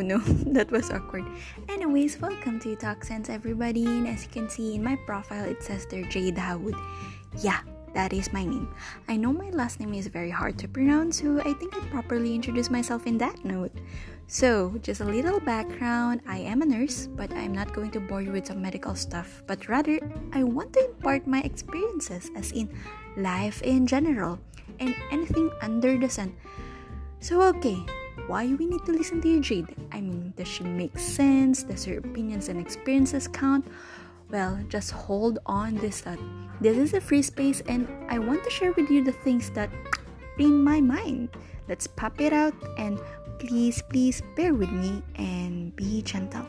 no, that was awkward. Anyways, welcome to Talk Sense, everybody. And as you can see in my profile, it says there Jade Dawood. Yeah, that is my name. I know my last name is very hard to pronounce, so I think I properly introduced myself in that note. So, just a little background I am a nurse, but I'm not going to bore you with some medical stuff, but rather, I want to impart my experiences, as in life in general, and anything under the sun. So, okay, why we need to listen to you, Jade? I mean, does she make sense? Does her opinions and experiences count? Well, just hold on this thought. This is a free space and I want to share with you the things that in my mind. Let's pop it out and please, please bear with me and be gentle.